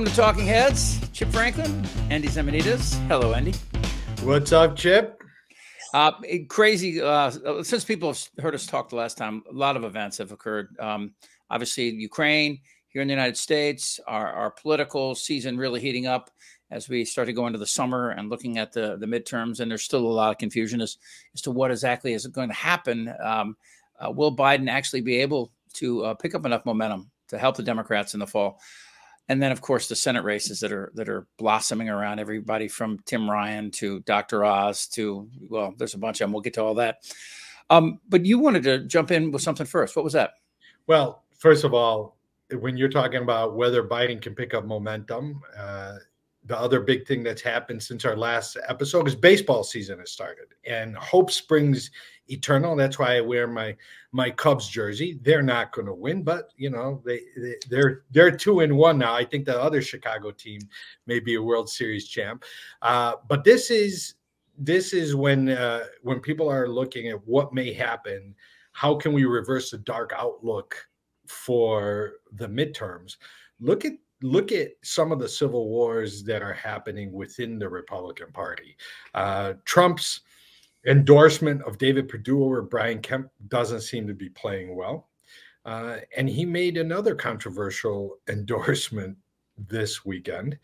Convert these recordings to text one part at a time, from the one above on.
Welcome to Talking Heads. Chip Franklin, Endy Zemenides. Hello, Endy. What's up, Chip? Uh, crazy. Uh, since people have heard us talk the last time, a lot of events have occurred. Um, obviously, Ukraine, here in the United States, our, our political season really heating up as we start to go into the summer and looking at the, the midterms. And there's still a lot of confusion as, as to what exactly is going to happen. Um, uh, will Biden actually be able to uh, pick up enough momentum to help the Democrats in the fall? And then of course the Senate races that are that are blossoming around everybody from Tim Ryan to Dr. Oz to well, there's a bunch of them. We'll get to all that. Um, but you wanted to jump in with something first. What was that? Well, first of all, when you're talking about whether Biden can pick up momentum, uh, the other big thing that's happened since our last episode is baseball season has started and hope springs eternal. That's why i wear my my cubs jersey. They're not going to win but you know they, they they're they're two in one now. I think the other chicago team may be a world series champ. Uh, but this is this is when uh, when people are looking at what may happen how can we reverse the dark outlook for the midterms? Look at look at some of the civil wars that are happening within the Republican Party. Uh, Trump's endorsement of David Perdue over Brian Kemp doesn't seem to be playing well. Uh, and he made another controversial endorsement this weekend,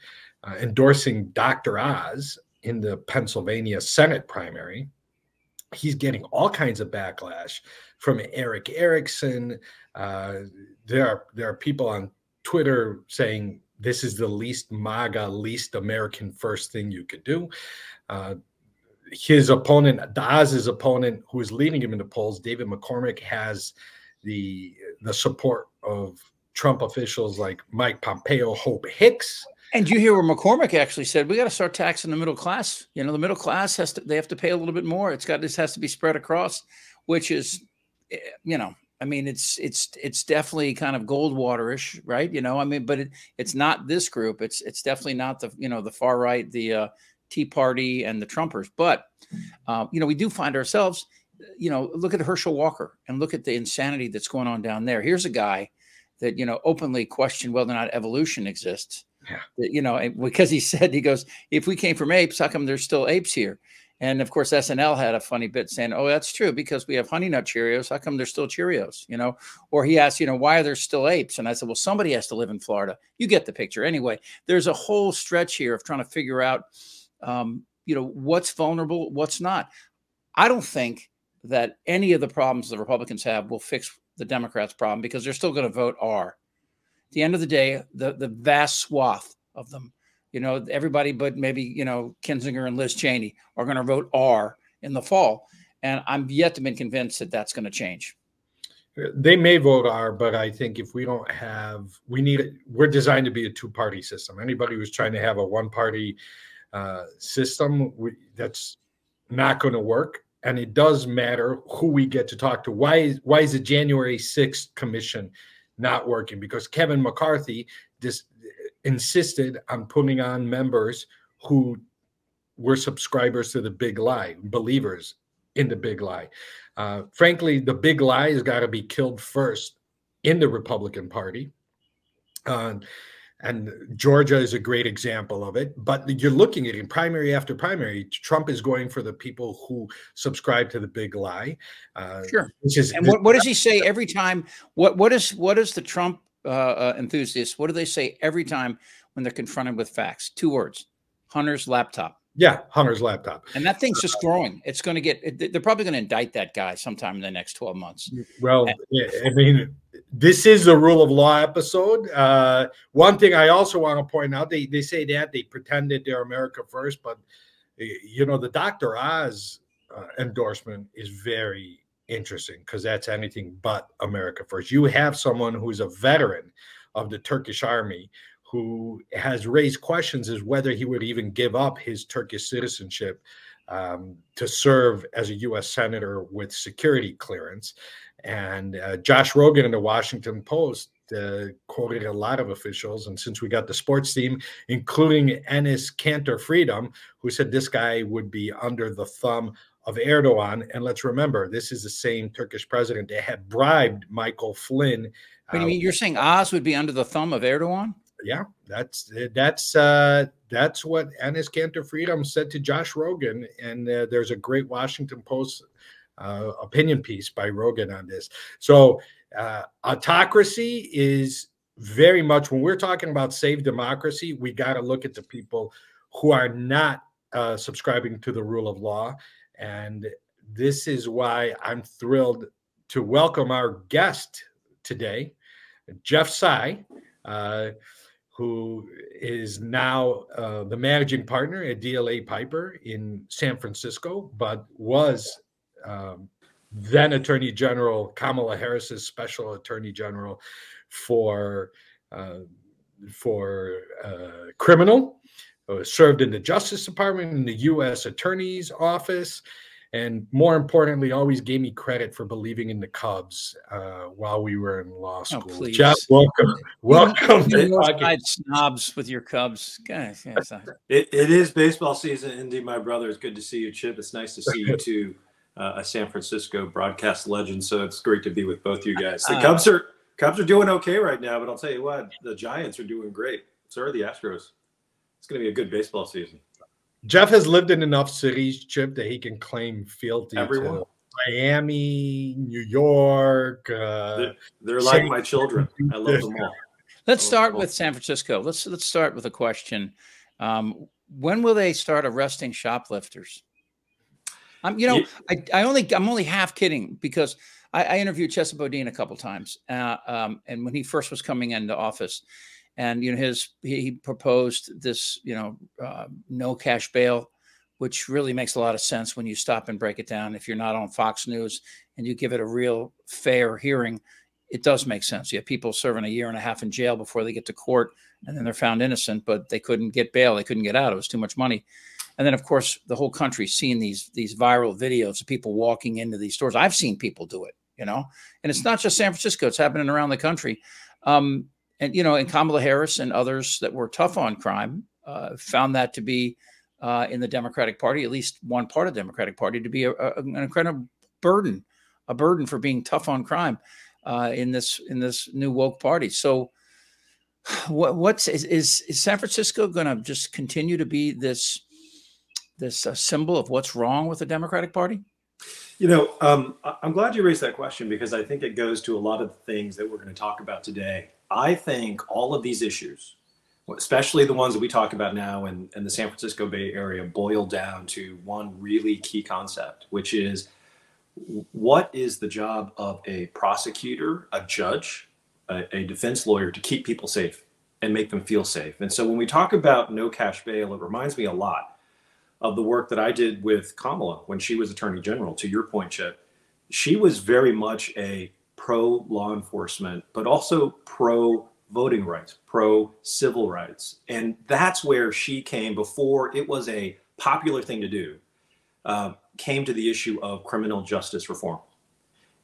uh, endorsing Dr. Oz in the Pennsylvania Senate primary. He's getting all kinds of backlash from Erick Erickson. Uh, there are there are people on Twitter saying this is the least MAGA, least American first thing you could do. His opponent, Oz's opponent, who is leading him in the polls, David McCormick, has the the support of Trump officials like Mike Pompeo, Hope Hicks. And you hear where McCormick actually said we got to start taxing the middle class. You know, the middle class has to they have to pay a little bit more. It's got this has to be spread across, which is, eh, you know, I mean, it's it's it's definitely kind of Goldwaterish, right? You know, I mean, but it, it's not this group. It's it's definitely not the you know the far right, the uh, Tea Party and the Trumpers. But uh, you know, we do find ourselves, you know, look at Herschel Walker and look at the insanity that's going on down there. Here's a guy that you know openly questioned whether or not evolution exists. Yeah. You know, because he said he goes, if we came from apes, how come there's still apes here? And of course, SNL had a funny bit saying, "Oh, that's true because we have Honey Nut Cheerios. How come there's still Cheerios?" You know, or he asked, "You know, why are there still apes?" And I said, "Well, somebody has to live in Florida. You get the picture." Anyway, there's a whole stretch here of trying to figure out, um, you know, what's vulnerable, what's not. I don't think that any of the problems the Republicans have will fix the Democrats' problem because they're still going to vote R. At the end of the day, the the vast swath of them you know, everybody but maybe, you know, Kinzinger and Liz Cheney are going to vote R in the fall. And I'm yet to be convinced that that's going to change. They may vote R, but I think if we don't have, we need, we're designed to be a two party system. Anybody who's trying to have a one party uh, system, that's not going to work. And it does matter who we get to talk to. Why is, why is the January 6th commission not working? Because Kevin McCarthy, insisted on putting on members who were subscribers to the big lie, believers in the big lie. Uh, frankly, the big lie has got to be killed first in the Republican Party. Uh, and Georgia is a great example of it. But you're looking at it in primary after primary. Trump is going for the people who subscribe to the big lie. Uh, sure. Which is, and what, what does he say every time? What what is what is the Trump uh, uh, enthusiasts, what do they say every time when they're confronted with facts? Two words: Hunter's laptop. Yeah, Hunter's laptop. And that thing's just growing. It's going to get. They're probably going to indict that guy sometime in the next twelve months. Well, and, I mean, this is the rule of law episode. Uh, one thing I also want to point out: they they say that they pretended they're America first, but you know, the Dr. Oz uh, endorsement is very interesting because that's anything but America first. You have someone who's a veteran of the Turkish army who has raised questions as whether he would even give up his Turkish citizenship um, to serve as a U.S. senator with security clearance. And uh, Josh Rogin in the Washington Post uh, quoted a lot of officials. And since we got the sports team, including Enes Kanter Freedom, who said this guy would be under the thumb of Erdogan. And let's remember, this is the same Turkish president that had bribed Michael Flynn. Do you mean? You're saying Oz would be under the thumb of Erdogan? Yeah, that's that's uh, that's what Enes Kanter Freedom said to Josh Rogin, and uh, there's a great Washington Post uh, opinion piece by Rogin on this. So uh, autocracy is very much when we're talking about save democracy, we got to look at the people who are not uh, subscribing to the rule of law, and this is why I'm thrilled to welcome our guest today, Jeff Tsai. Who is now uh, the managing partner at DLA Piper in San Francisco, but was um, then Attorney General Kamala Harris's special Attorney General for uh, for uh, criminal. Uh, served in the Justice Department, in the U.S. Attorney's Office, and more importantly, always gave me credit for believing in the Cubs uh, while we were in law oh, school. Oh, Jeff, welcome, welcome. to snobs with your Cubs, guys. it, it is baseball season, Endy, my brother. It's good to see you, Chip. It's nice to see you too, uh, a San Francisco broadcast legend. So it's great to be with both you guys. The uh, Cubs are Cubs are doing okay right now, but I'll tell you what, the Giants are doing great. So are the Astros. It's going to be a good baseball season. Jeff has lived in enough cities, Chip, that he can claim fealty Everyone. to Miami, New York. Uh, they're, they're like my children. I love them all. Let's start with San Francisco. Let's let's start with a question. Um, when will they start arresting shoplifters? I'm, you know, yeah. I, I only I'm only half kidding because I, I interviewed Chesa Boudin a couple times, uh, um, and when he first was coming into office, and you know his he proposed this you know uh, no cash bail which really makes a lot of sense when you stop and break it down. If you're not on fox news and you give it a real fair hearing it does make sense. You have people serving a year and a half in jail before they get to court and then they're found innocent but they couldn't get bail they couldn't get out it was too much money. And then of course the whole country's seen these these viral videos of people walking into these stores. I've seen people do it you know? And it's not just san francisco it's happening around the country. Um, and you know, and Kamala Harris and others that were tough on crime uh, found that to be uh, in the Democratic Party, at least one part of the Democratic Party, to be a, a, an incredible burden, a burden for being tough on crime uh, in this in this new woke party. So, what, what's is, is, is San Francisco going to just continue to be this this uh, symbol of what's wrong with the Democratic Party? You know, um, I'm glad you raised that question because I think it goes to a lot of the things that we're going to talk about today. I think all of these issues, especially the ones that we talk about now in, in the San Francisco Bay Area, boil down to one really key concept, which is what is the job of a prosecutor, a judge, a, a defense lawyer to keep people safe and make them feel safe? And so when we talk about no cash bail, it reminds me a lot of the work that I did with Kamala when she was Attorney General. To your point, Chip, she was very much a pro law enforcement, but also pro voting rights, pro civil rights. And that's where she came before it was a popular thing to do, uh, came to the issue of criminal justice reform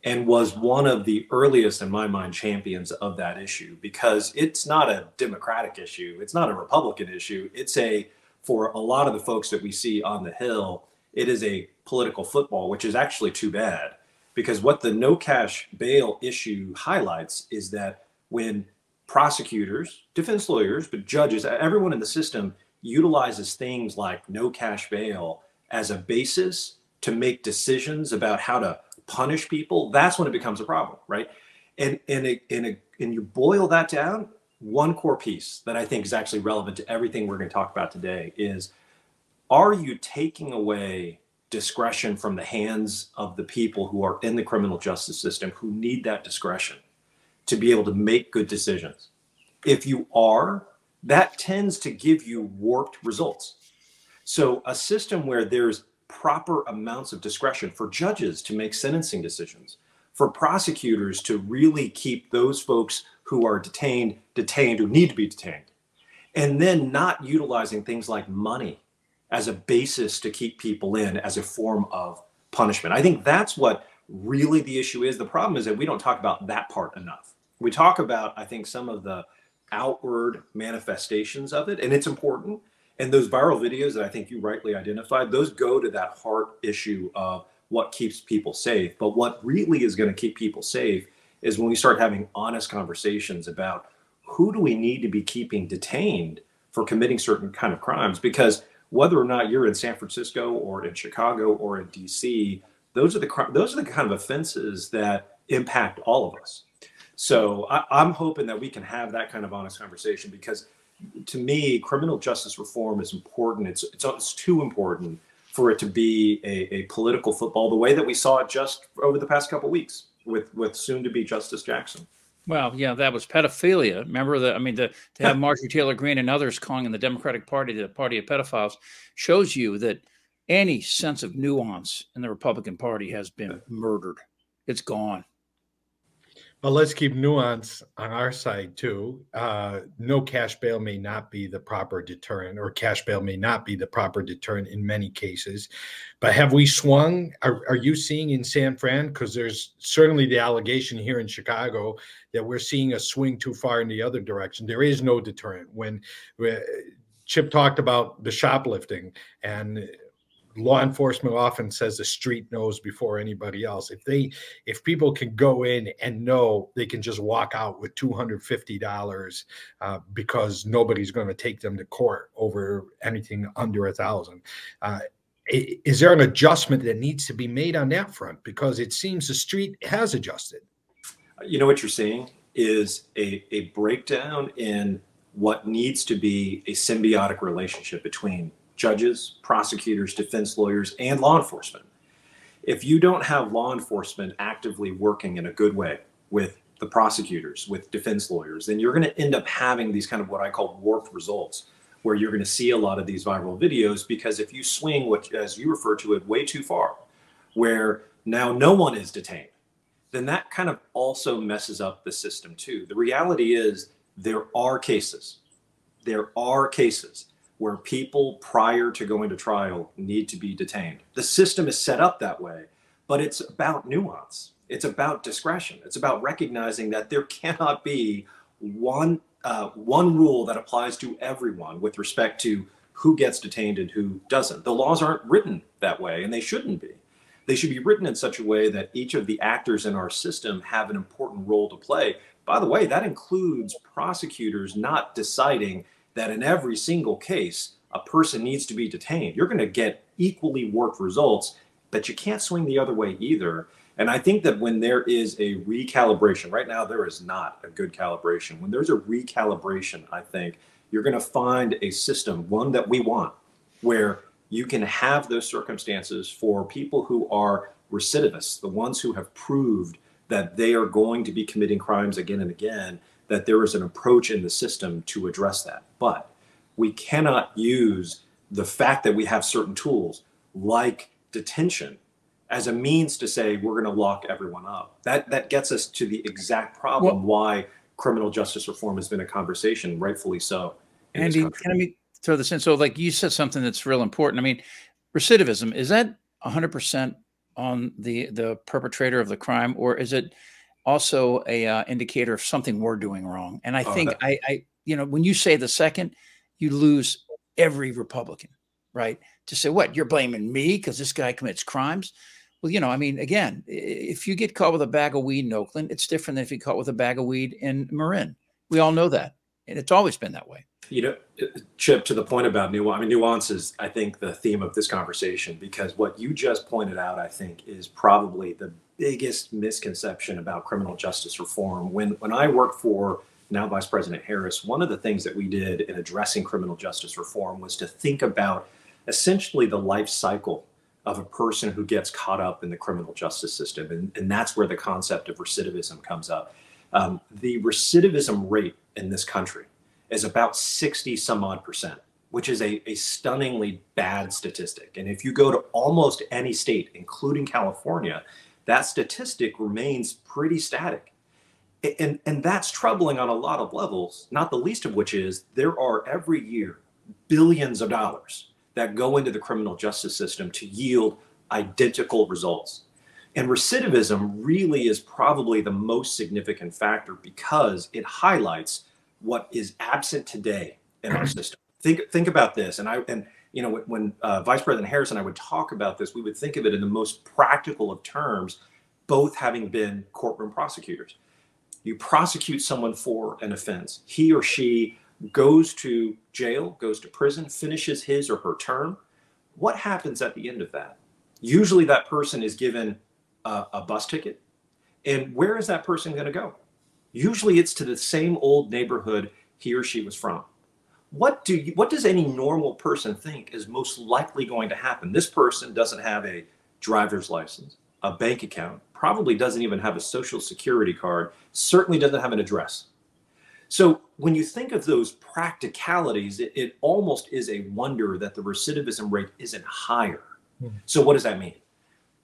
and was one of the earliest, in my mind, champions of that issue because it's not a Democratic issue. It's not a Republican issue. It's a, for a lot of the folks that we see on the Hill, it is a political football, which is actually too bad because what the no cash bail issue highlights is that when prosecutors, defense lawyers, but judges, everyone in the system utilizes things like no cash bail as a basis to make decisions about how to punish people, that's when it becomes a problem, right? And and it, and, it, and you boil that down, one core piece that I think is actually relevant to everything we're going to talk about today is are you taking away discretion from the hands of the people who are in the criminal justice system who need that discretion to be able to make good decisions. If you are, that tends to give you warped results. So, a system where there's proper amounts of discretion for judges to make sentencing decisions, for prosecutors to really keep those folks who are detained detained who need to be detained, and then not utilizing things like money as a basis to keep people in as a form of punishment. I think that's what really the issue is. The problem is that we don't talk about that part enough. We talk about, I think, some of the outward manifestations of it, and it's important. And those viral videos that I think you rightly identified, those go to that heart issue of what keeps people safe. But what really is going to keep people safe is when we start having honest conversations about who do we need to be keeping detained for committing certain kind of crimes? Because whether or not you're in San Francisco or in Chicago or in DC, those are the those are the kind of offenses that impact all of us. So I, I'm hoping that we can have that kind of honest conversation because to me, criminal justice reform is important. It's, it's, it's too important for it to be a, a, political football the way that we saw it just over the past couple weeks with with soon to be Justice Jackson. Well, yeah, that was pedophilia. Remember that? I mean, to, to have Marjorie Taylor Greene and others calling in the Democratic Party the party of pedophiles shows you that any sense of nuance in the Republican Party has been murdered. It's gone. But let's keep nuance on our side too. Uh, no cash bail may not be the proper deterrent, or cash bail may not be the proper deterrent in many cases. But have we swung? Are, are you seeing in San Fran? Because there's certainly the allegation here in Chicago that we're seeing a swing too far in the other direction. There is no deterrent. When uh, Chip talked about the shoplifting and law enforcement often says the street knows before anybody else. If they if people can go in and know they can just walk out with $250 uh, because nobody's going to take them to court over anything under a thousand. Uh, is there an adjustment that needs to be made on that front? Because it seems the street has adjusted. You know what you're seeing is a, a breakdown in what needs to be a symbiotic relationship between judges, prosecutors, defense lawyers, and law enforcement. If you don't have law enforcement actively working in a good way with the prosecutors, with defense lawyers, then you're going to end up having these kind of what I call warped results, where you're going to see a lot of these viral videos because if you swing what, as you refer to it, way too far, where now no one is detained, then that kind of also messes up the system too. The reality is there are cases, there are cases where people prior to going to trial need to be detained. The system is set up that way, but it's about nuance. It's about discretion. It's about recognizing that there cannot be one uh, one rule that applies to everyone with respect to who gets detained and who doesn't. The laws aren't written that way, and they shouldn't be. They should be written in such a way that each of the actors in our system have an important role to play. By the way, that includes prosecutors not deciding that in every single case, a person needs to be detained. You're going to get equally worked results, but you can't swing the other way either. And I think that when there is a recalibration, right now there is not a good calibration. When there's a recalibration, I think you're going to find a system, one that we want, where you can have those circumstances for people who are recidivists, the ones who have proved that they are going to be committing crimes again and again, that there is an approach in the system to address that. But we cannot use the fact that we have certain tools like detention as a means to say we're going to lock everyone up. That that gets us to the exact problem well, why criminal justice reform has been a conversation, rightfully so. Endy, can I throw this in? So, like you said, something that's real important. I mean, recidivism is that 100 percent on the the perpetrator of the crime, or is it also a uh, indicator of something we're doing wrong. And I oh, think that- I, I, you know, when you say the second, you lose every Republican, right? To say what you're blaming me because this guy commits crimes. Well, you know, I mean, again, if you get caught with a bag of weed in Oakland, it's different than if you caught with a bag of weed in Marin. We all know that, and it's always been that way. You know, Chip, to the point about nuance. I mean, nuance is, I think, the theme of this conversation because what you just pointed out, I think, is probably the biggest misconception about criminal justice reform. When when I worked for now Vice President Harris, one of the things that we did in addressing criminal justice reform was to think about essentially the life cycle of a person who gets caught up in the criminal justice system. And, and that's where the concept of recidivism comes up. Um, the recidivism rate in this country is about 60 some odd percent, which is a, a stunningly bad statistic. And if you go to almost any state, including California, that statistic remains pretty static. And, and that's troubling on a lot of levels, not the least of which is there are every year billions of dollars that go into the criminal justice system to yield identical results. And recidivism really is probably the most significant factor because it highlights what is absent today in our system. Think think about this, and I and you know, when uh, Vice President Harris and I would talk about this, we would think of it in the most practical of terms, both having been courtroom prosecutors. you prosecute someone for an offense. He or she goes to jail, goes to prison, finishes his or her term. What happens at the end of that? Usually, that person is given a, a bus ticket. And where is that person going to go? Usually, it's to the same old neighborhood he or she was from. What do you, what does any normal person think is most likely going to happen? This person doesn't have a driver's license, a bank account, probably doesn't even have a social security card, certainly doesn't have an address. So when you think of those practicalities, it, it almost is a wonder that the recidivism rate isn't higher. Hmm. So what does that mean?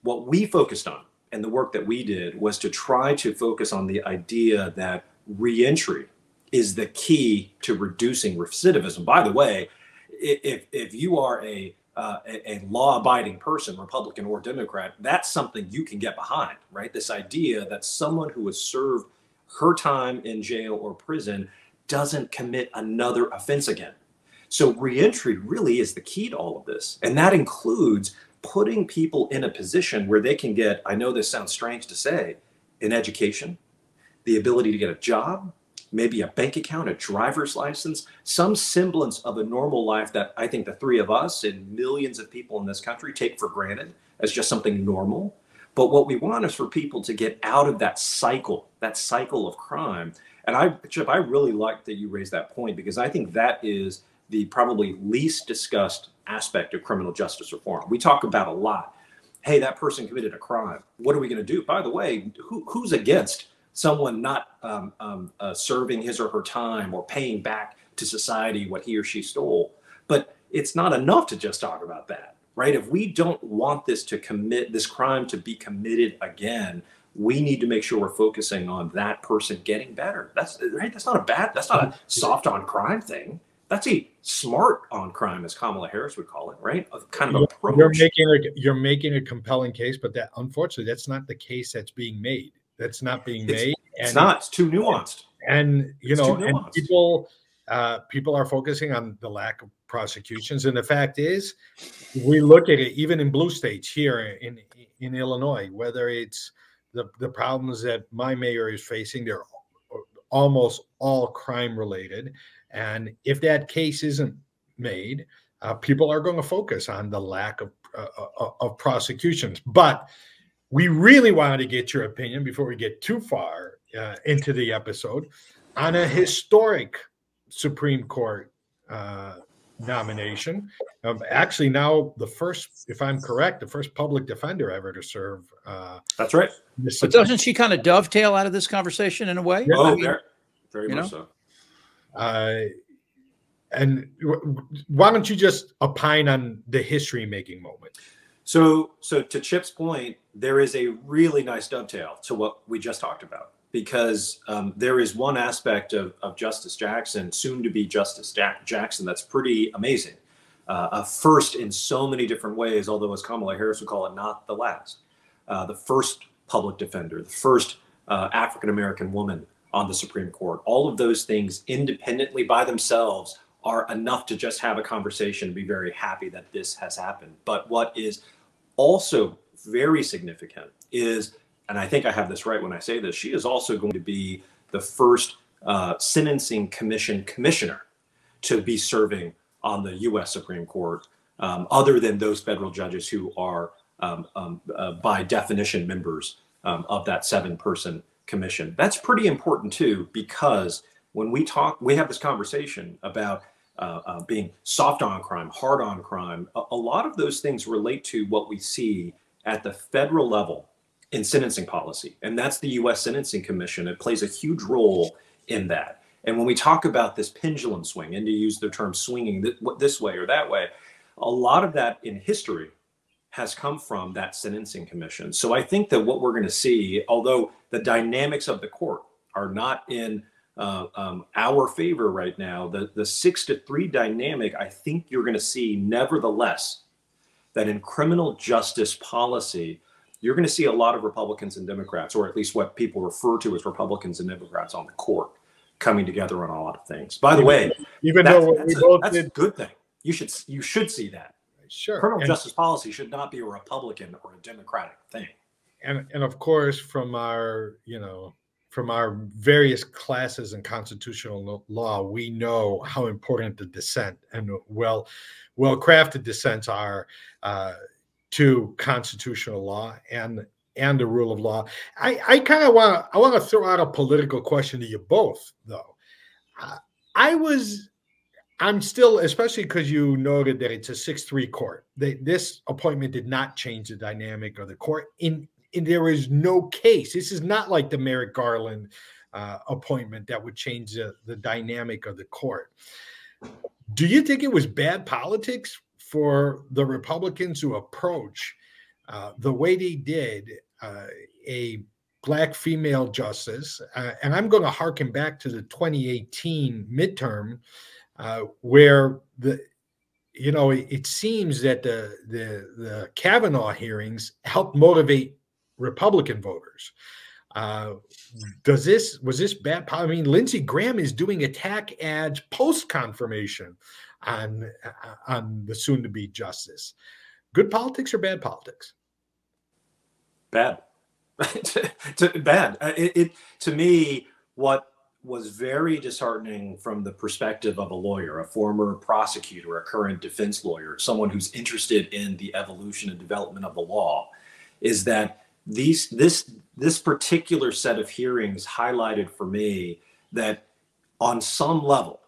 What we focused on and the work that we did was to try to focus on the idea that reentry is the key to reducing recidivism. By the way, if if you are a uh, a, a law-abiding person, Republican or Democrat, that's something you can get behind, right? This idea that someone who has served her time in jail or prison doesn't commit another offense again. So reentry really is the key to all of this, and that includes putting people in a position where they can get. I know this sounds strange to say, an education, the ability to get a job, maybe a bank account, a driver's license, some semblance of a normal life that I think the three of us and millions of people in this country take for granted as just something normal. But what we want is for people to get out of that cycle, that cycle of crime. And I, Chip, I really like that you raised that point because I think that is the probably least discussed aspect of criminal justice reform. We talk about a lot. Hey, that person committed a crime. What are we going to do? By the way, who, who's against someone not um, um, uh, serving his or her time or paying back to society what he or she stole. But it's not enough to just talk about that, right? If we don't want this to commit this crime to be committed again, we need to make sure we're focusing on that person getting better. That's right. That's not a bad. That's not a soft on crime thing. That's a smart on crime, as Kamala Harris would call it, right? A kind of approach. You're making a, you're making a compelling case, but that unfortunately that's not the case that's being made that's not being made. It's and, not. It's too nuanced. And you It's know, and people uh, people are focusing on the lack of prosecutions, and the fact is, we look at it even in blue states here in in Illinois, whether it's the the problems that my mayor is facing, they're almost all crime related, and if that case isn't made, uh, people are going to focus on the lack of uh, uh, of prosecutions, but we really wanted to get your opinion before we get too far uh, into the episode on a historic Supreme Court uh, nomination. Um, actually, now the first, if I'm correct, the first public defender ever to serve. Uh, That's right. But Supreme- doesn't she kind of dovetail out of this conversation in a way? Yeah, Oh, I mean, very, very much know? so. uh, and w- w- why don't you just opine on the history making moment? So, so to Chip's point, there is a really nice dovetail to what we just talked about because um, there is one aspect of, of Justice Jackson, soon to be Justice Jack- Jackson, that's pretty amazing. Uh, a first in so many different ways, although as Kamala Harris would call it, not the last. Uh, the first public defender, the first uh, African American woman on the Supreme Court. All of those things independently by themselves are enough to just have a conversation and be very happy that this has happened. But what is also very significant is, and I think I have this right when I say this, she is also going to be the first uh, sentencing commission commissioner to be serving on the U.S. Supreme Court, um, other than those federal judges who are, um, um, uh, by definition, members um, of that seven-person commission. That's pretty important too, because when we talk, we have this conversation about uh, uh, being soft on crime, hard on crime. A, a lot of those things relate to what we see at the federal level in sentencing policy, and that's the U.S. Sentencing Commission. It plays a huge role in that. And when we talk about this pendulum swing, and to use the term swinging th- this way or that way, a lot of that in history has come from that sentencing commission. So I think that what we're going to see, although the dynamics of the court are not in uh, um, our favor right now, the, the six to three dynamic, I think you're going to see, nevertheless, that in criminal justice policy, you're going to see a lot of Republicans and Democrats, or at least what people refer to as Republicans and Democrats on the court, coming together on a lot of things. By the way, Even that's, though we that's a, both that's a good thing. You should you should see that sure, criminal and- justice policy should not be a Republican or a Democratic thing. and and of course from our you know from our various classes in constitutional law, we know how important the dissent and well, well-crafted dissents are uh, to constitutional law and and the rule of law. I, I kind of want I want to throw out a political question to you both, though. Uh, I was I'm still, especially because you noted that it's a six-three court. They, this appointment did not change the dynamic of the court. In there is no case. This is not like the Merrick Garland uh, appointment that would change the, the dynamic of the court. Do you think it was bad politics for the Republicans to approach uh, the way they did uh, a black female justice? Uh, and I'm going to harken back to the 2018 midterm, uh, where the you know it, it seems that the the the Kavanaugh hearings helped motivate Republican voters. Uh, does this was this bad? I mean, Lindsey Graham is doing attack ads post confirmation on uh, on the soon to be justice. Good politics or bad politics? Bad, bad. Uh, it, it to me what was very disheartening from the perspective of a lawyer, a former prosecutor, a current defense lawyer, someone who's interested in the evolution and development of the law, is that these this this particular set of hearings highlighted for me that on some level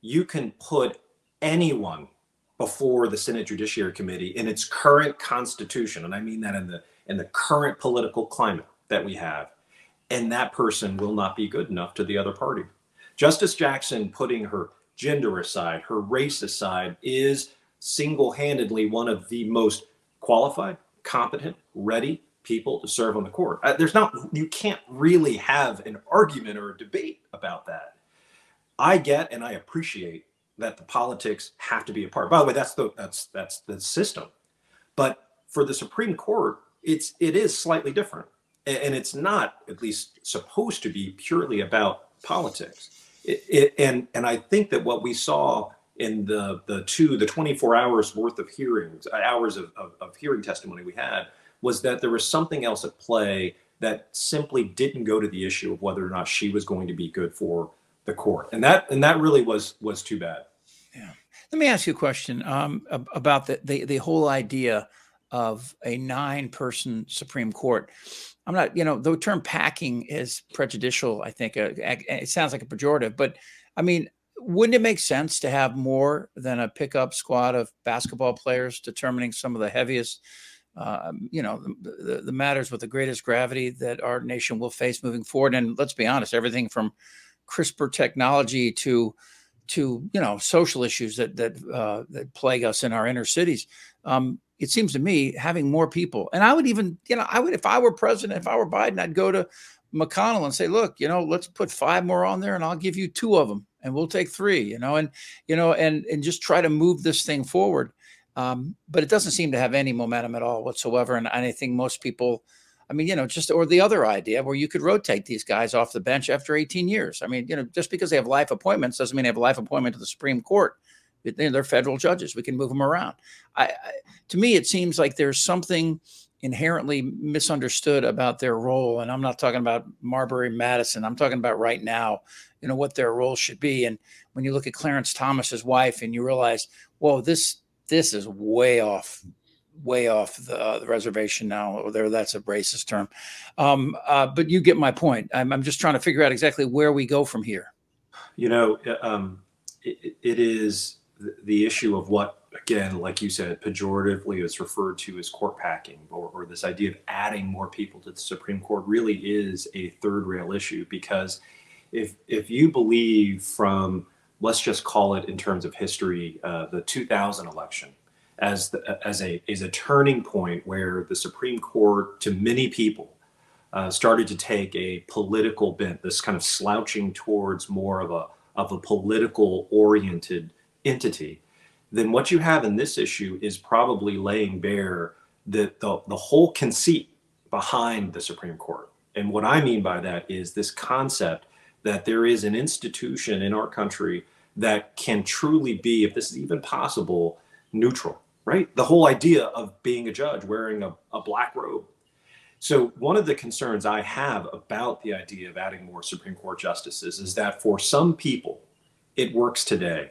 you can put anyone before the Senate Judiciary Committee in its current constitution and I mean that in the in the current political climate that we have and that person will not be good enough to the other party. Justice Jackson putting her gender aside, her race aside is single-handedly one of the most qualified, competent, ready people to serve on the court. Uh, there's not, you can't really have an argument or a debate about that. I get and I appreciate that the politics have to be a part. By the way, that's the that's that's the system. But for the Supreme Court, it's it is slightly different, and it's not at least supposed to be purely about politics. It, it, and and I think that what we saw in the the two the 24 hours worth of hearings hours of, of, of hearing testimony we had was that there was something else at play that simply didn't go to the issue of whether or not she was going to be good for the court, and that and that really was was too bad. Yeah. Let me ask you a question um, about the, the the whole idea of a nine-person Supreme Court. I'm not, you know, the term packing is prejudicial. I think uh, it sounds like a pejorative, but I mean, wouldn't it make sense to have more than a pickup squad of basketball players determining some of the heaviest uh, you know, the, the, matters with the greatest gravity that our nation will face moving forward. And let's be honest, everything from CRISPR technology to to you know social issues that that uh, that plague us in our inner cities. Um, it seems to me having more people, and I would even you know I would if I were president, if I were Biden, I'd go to McConnell and say, look, you know, let's put five more on there, and I'll give you two of them, and we'll take three, you know, and you know, and and just try to move this thing forward. Um, but it doesn't seem to have any momentum at all whatsoever. And, and I think most people, I mean, you know, just or the other idea where you could rotate these guys off the bench after 18 years. I mean, you know, just because they have life appointments doesn't mean they have a life appointment to the Supreme Court. They're federal judges. We can move them around. I, I, to me, it seems like there's something inherently misunderstood about their role. And I'm not talking about Marbury Madison. I'm talking about right now, you know, what their role should be. And when you look at Clarence Thomas's wife and you realize, whoa, this this is way off way off the, uh, the reservation now or there that's a racist term. Um, uh, but you get my point. I'm, I'm, just trying to figure out exactly where we go from here. You know uh, um, it, it is the issue of what again like you said pejoratively is referred to as court packing or, or this idea of adding more people to the supreme court really is a third rail issue because if if you believe from let's just call it in terms of history, uh, the 2000 election as the, as a as a turning point where the Supreme Court, to many people, uh, started to take a political bent, this kind of slouching towards more of a of a political oriented entity. Then what you have in this issue is probably laying bare the, the, the whole conceit behind the Supreme Court. And what I mean by that is this concept that there is an institution in our country that can truly be, if this is even possible, neutral, right? The whole idea of being a judge wearing a, a black robe. So, one of the concerns I have about the idea of adding more Supreme Court justices is that for some people, it works today.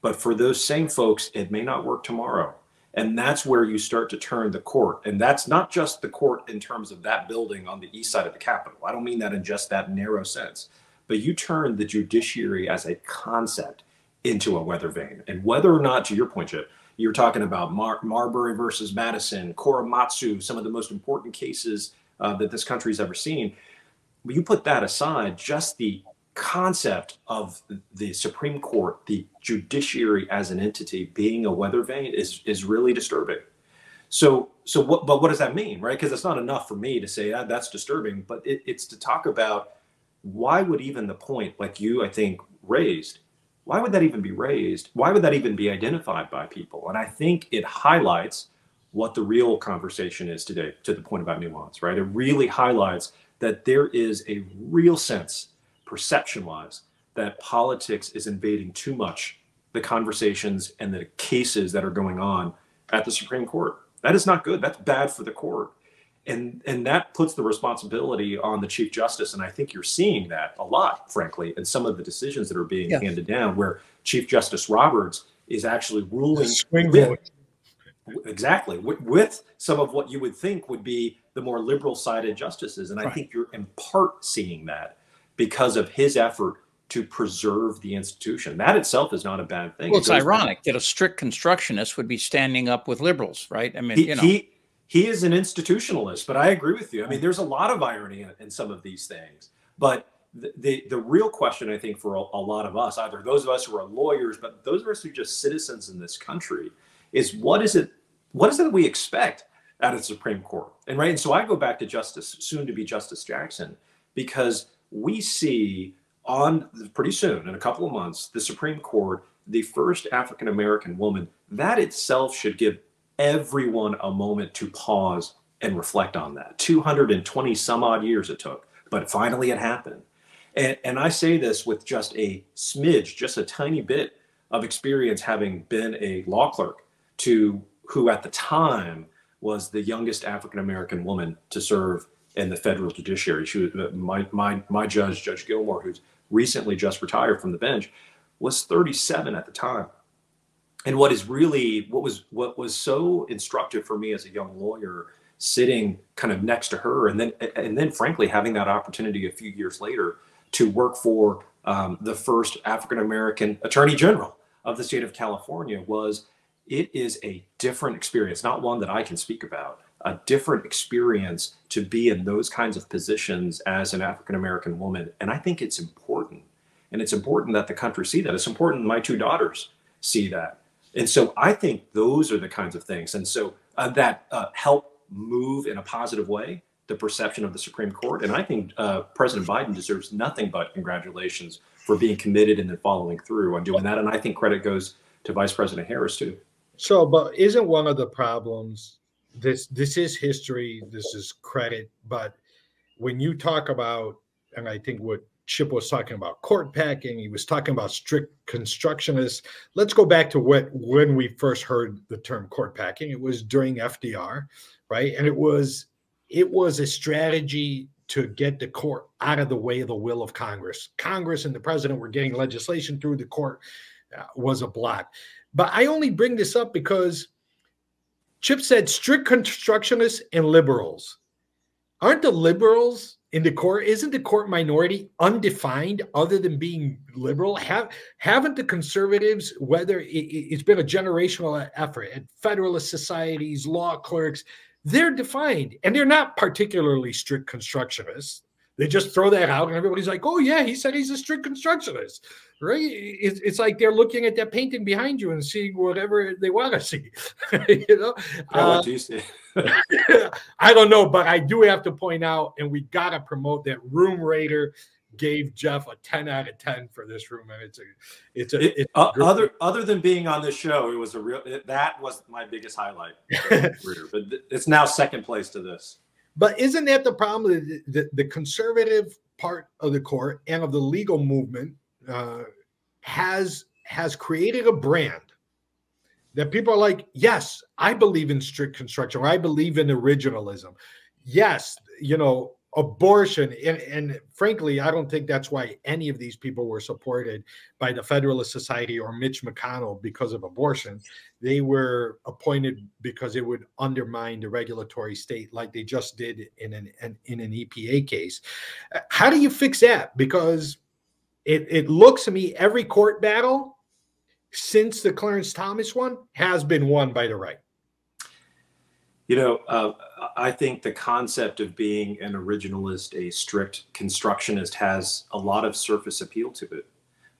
But for those same folks, it may not work tomorrow. And that's where you start to turn the court. And that's not just the court in terms of that building on the east side of the Capitol. I don't mean that in just that narrow sense. But you turn the judiciary as a concept into a weather vane. And whether or not, to your point, Chip, you're talking about Mar- Marbury versus Madison, Korematsu, some of the most important cases uh, that this country's ever seen. You put that aside, just the concept of the Supreme Court, the judiciary as an entity being a weather vane is is really disturbing. So so what but what does that mean, right? Because it's not enough for me to say ah, that's disturbing, but it, it's to talk about why would even the point like you I think raised why would that even be raised? Why would that even be identified by people? And I think it highlights what the real conversation is today to the point about nuance, right? It really highlights that there is a real sense, perception wise, that politics is invading too much the conversations and the cases that are going on at the Supreme Court. That is not good. That's bad for the court and and that puts the responsibility on the chief justice and i think you're seeing that a lot frankly in some of the decisions that are being yeah. handed down where chief justice roberts is actually ruling with, exactly with, with, some of what you would think would be the more liberal sided justices and i right. think you're in part seeing that because of his effort to preserve the institution. That itself is not a bad thing. Well, it's it ironic back. that a strict constructionist would be standing up with liberals, right? I mean, he, you know. he he is an institutionalist, but I agree with you. I mean, there's a lot of irony in, in some of these things. But the, the, the, real question, I think, for a, a, lot of us, either those of us who are lawyers, but those of us who are just citizens in this country, is what is it? What is it that we expect out of the Supreme Court? And right, and so I go back to Justice, soon to be Justice Jackson, because we see on pretty soon, in a couple of months, the Supreme Court, the first African American woman. That itself should give everyone a moment to pause and reflect on that. 220 some odd years it took, but finally it happened. And, and I say this with just a smidge, just a tiny bit of experience having been a law clerk to who at the time was the youngest African American woman to serve in the federal judiciary. She was uh, my, my, my judge, Judge Gilmore, who's recently just retired from the bench, was 37 at the time and what is really what was what was so instructive for me as a young lawyer sitting kind of next to her and then and then frankly having that opportunity a few years later to work for um, the first african american attorney general of the state of california was it is a different experience not one that i can speak about a different experience to be in those kinds of positions as an african american woman. And i think it's important and it's important that the country see that. It's important my two daughters see that and so I think those are the kinds of things. And so uh, that uh, help move in a positive way the perception of the Supreme Court. And I think uh, President Biden deserves nothing but congratulations for being committed and then following through on doing that. And I think credit goes to Vice President Harris too. So, but isn't one of the problems this this is history, this is credit, but when you talk about, and I think what Chip was talking about court packing. He was talking about strict constructionists. Let's go back to what when we first heard the term court packing. It was during FDR, right? And it was it was a strategy to get the court out of the way of the will of Congress. Congress and the president were getting legislation through the court uh, was a block. But I only bring this up because Chip said strict constructionists and liberals. Aren't the liberals in the court isn't the court minority undefined other than being liberal? Have haven't the conservatives whether it, has been a generational effort at federalist societies law clerks they're defined and they're not particularly strict constructionists they just throw that out and everybody's like oh yeah he said he's a strict constructionist right? It's, it's like they're looking at that painting behind you and seeing whatever they want to see you know? Uh, I don't know, but I do have to point out, and we got to promote that Room Rater gave Jeff a 10 out of 10 for this room and it's a it's a, it, it's uh, other other than being on this show it was a real it, that was my biggest highlight. But it's now second place to this but isn't that the problem the, the, the conservative part of the court and of the legal movement uh, has has created a brand that people are like, yes, I believe in strict construction, or I believe in originalism. Yes, you know, abortion. And, and frankly i don't think that's why any of these people were supported by the federalist society or mitch mcconnell because of abortion. They were appointed because it would undermine the regulatory state like they just did in an, an in an epa case. How do you fix that? Because it, it looks to me every court battle since the clarence thomas one has been won by the right you know, uh, I think the concept of being an originalist, a strict constructionist, has a lot of surface appeal to it.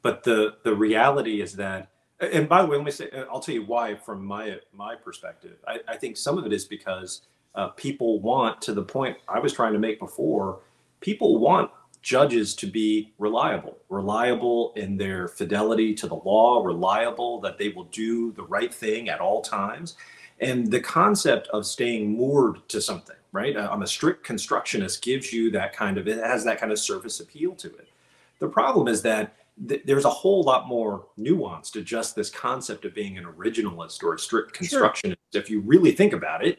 But the the reality is that, and by the way, let me say, I'll tell you why from my my perspective. I, I think some of it is because uh, people want, to the point I was trying to make before, people want judges to be reliable, reliable in their fidelity to the law, reliable that they will do the right thing at all times and the concept of staying moored to something right? Uh, i'm a strict constructionist gives you that kind of it has that kind of surface appeal to it. The problem is that th- there's a whole lot more nuance to just this concept of being an originalist or a strict constructionist. Sure. if you really think about it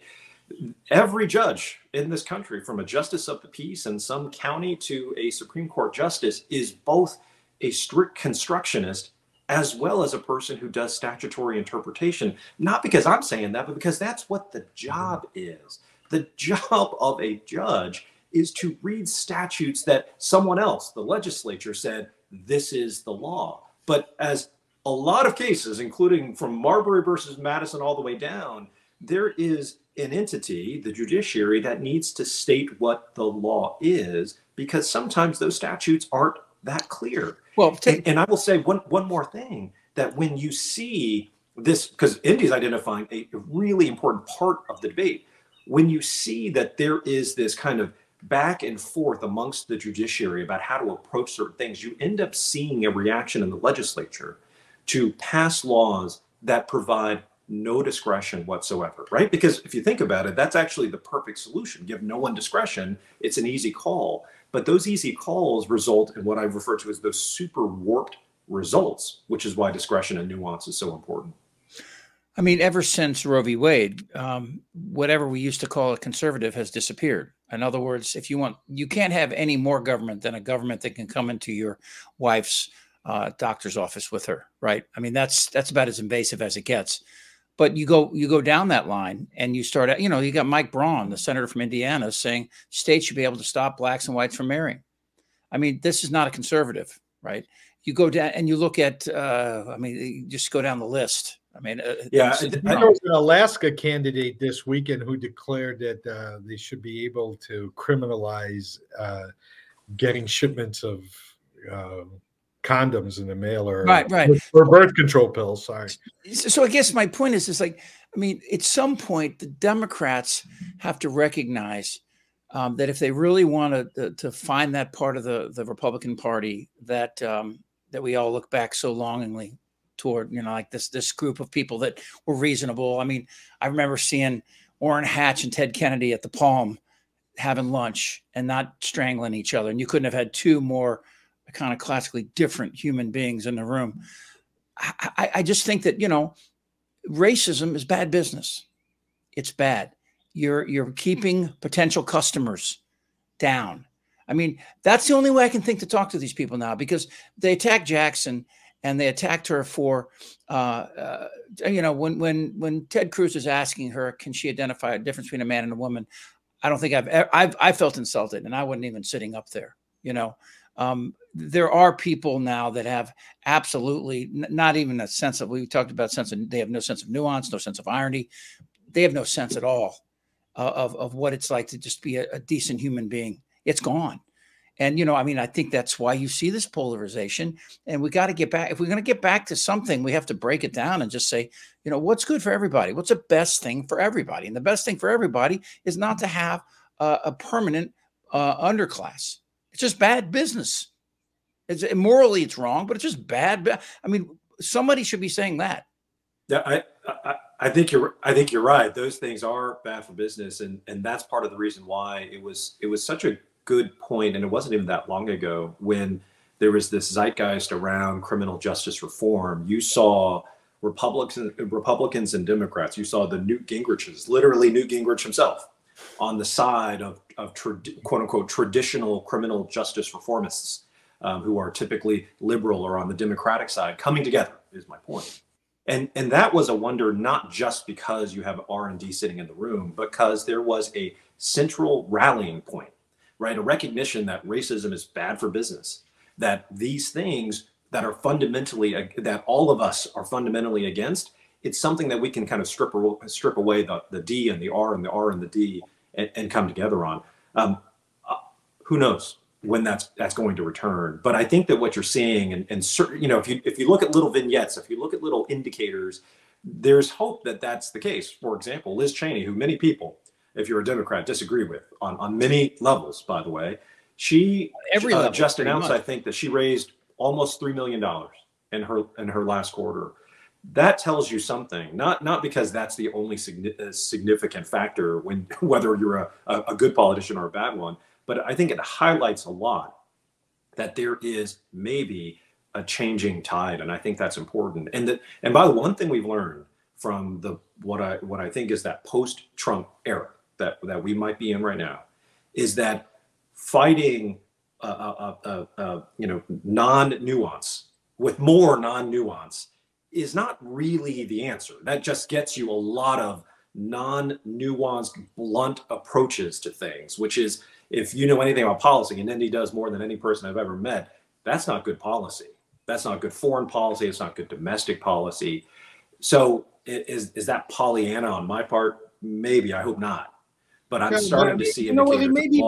every judge in this country from a justice of the peace in some county to a supreme court justice is both a strict constructionist as well as a person who does statutory interpretation, not because I'm saying that, but because that's what the mm-hmm. job is. The job of a judge is to read statutes that someone else, the legislature, said this is the law. But as a lot of cases, including from Marbury versus Madison all the way down, there is an entity, the judiciary, that needs to state what the law is because sometimes those statutes aren't that clear. Well, and, and I will say one one more thing that when you see this, because Endy's identifying a really important part of the debate, when you see that there is this kind of back and forth amongst the judiciary about how to approach certain things, you end up seeing a reaction in the legislature to pass laws that provide no discretion whatsoever, right? Because if you think about it, that's actually the perfect solution. Give no one discretion, it's an easy call. But those easy calls result in what I refer to as those super warped results, which is why discretion and nuance is so important. I mean, ever since Roe v. Wade, um, whatever we used to call a conservative has disappeared. In other words, if you want, you can't have any more government than a government that can come into your wife's uh, doctor's office with her, right? I mean, that's that's about as invasive as it gets. But you go you go down that line and you start, out, you know, you got Mike Braun, the senator from Indiana, saying states should be able to stop blacks and whites from marrying. I mean, this is not a conservative, right? You go down and you look at, uh, I mean, you just go down the list. I mean, uh, yeah, I know was an Alaska candidate this weekend who declared that uh, they should be able to criminalize uh, getting shipments of um, condoms in the mail or right, right, or birth control pills. Sorry. So I guess my point is, is like, I mean, at some point, the Democrats have to recognize um, that if they really want to, to find that part of the the Republican Party that um, that we all look back so longingly toward, you know, like this this group of people that were reasonable. I mean, I remember seeing Orrin Hatch and Ted Kennedy at the Palm having lunch and not strangling each other, and you couldn't have had two more kind of classically different human beings in the room. I, I just think that you know, racism is bad business. It's bad. You're you're keeping potential customers down. I mean, that's the only way I can think to talk to these people now because they attacked Jackson and they attacked her for, uh, uh, you know, when when when Ted Cruz is asking her, can she identify a difference between a man and a woman? I don't think I've I've I felt insulted, and I wasn't even sitting up there. You know, um, there are people now that have absolutely n- not even a sense of we talked about sense of they have no sense of nuance no sense of irony. They have no sense at all uh, of, of what it's like to just be a, a decent human being. It's gone. And you know i mean i think that's why you see this polarization. And we got to get back if we're going to get back to something we have to break it down and just say you know what's good for everybody? What's the best thing for everybody? And the best thing for everybody is not to have a, a permanent uh, underclass it's just bad business it's morally it's wrong, but it's just bad. I mean, somebody should be saying that. Yeah, I, I, I think you're I think you're right. Those things are bad for business, and and that's part of the reason why it was it was such a good point, and it wasn't even that long ago when there was this zeitgeist around criminal justice reform. You saw Republicans, Republicans and Democrats. You saw the Newt Gingriches, literally Newt Gingrich himself, on the side of, of trad- quote unquote traditional criminal justice reformists um, who are typically liberal or on the Democratic side coming together is my. And, and that was a wonder not just because you have R&D sitting in the room, because there was a central rallying point, right? A recognition that racism is bad for business, that these things that are fundamentally that all of us are fundamentally against it's something that we can kind of strip strip away the, the d and the r and the r and the d and, and come together on um, uh, who knows when that's that's going to return but i think that what you're seeing and, and certain, you know if you if you look at little vignettes if you look at little indicators there's hope that that's the case for example liz cheney who many people if you're a democrat disagree with on on many levels by the way she Every uh, level, just announced much. i think that she raised almost three million dollars in her in her last quarter. That tells you something. Not not because that's the only uh, significant factor when whether you're a, a, a good politician or a bad one, but I think it highlights a lot that there is maybe a changing tide, and I think that's important. And that and by the one thing we've learned from the what I what I think is that post Trump era that that we might be in right now is that fighting a, uh, uh, uh, you know non-nuance with more non-nuance is not really the answer. That just gets you a lot of non-nuanced blunt approaches to things which is if you know anything about policy and Endy does more than any person i've ever met that's not good policy. That's not good foreign policy. It's not good domestic policy. So is, is that pollyanna on my part? Maybe. I hope not. But i'm Yeah, starting I to see you know it indicators may be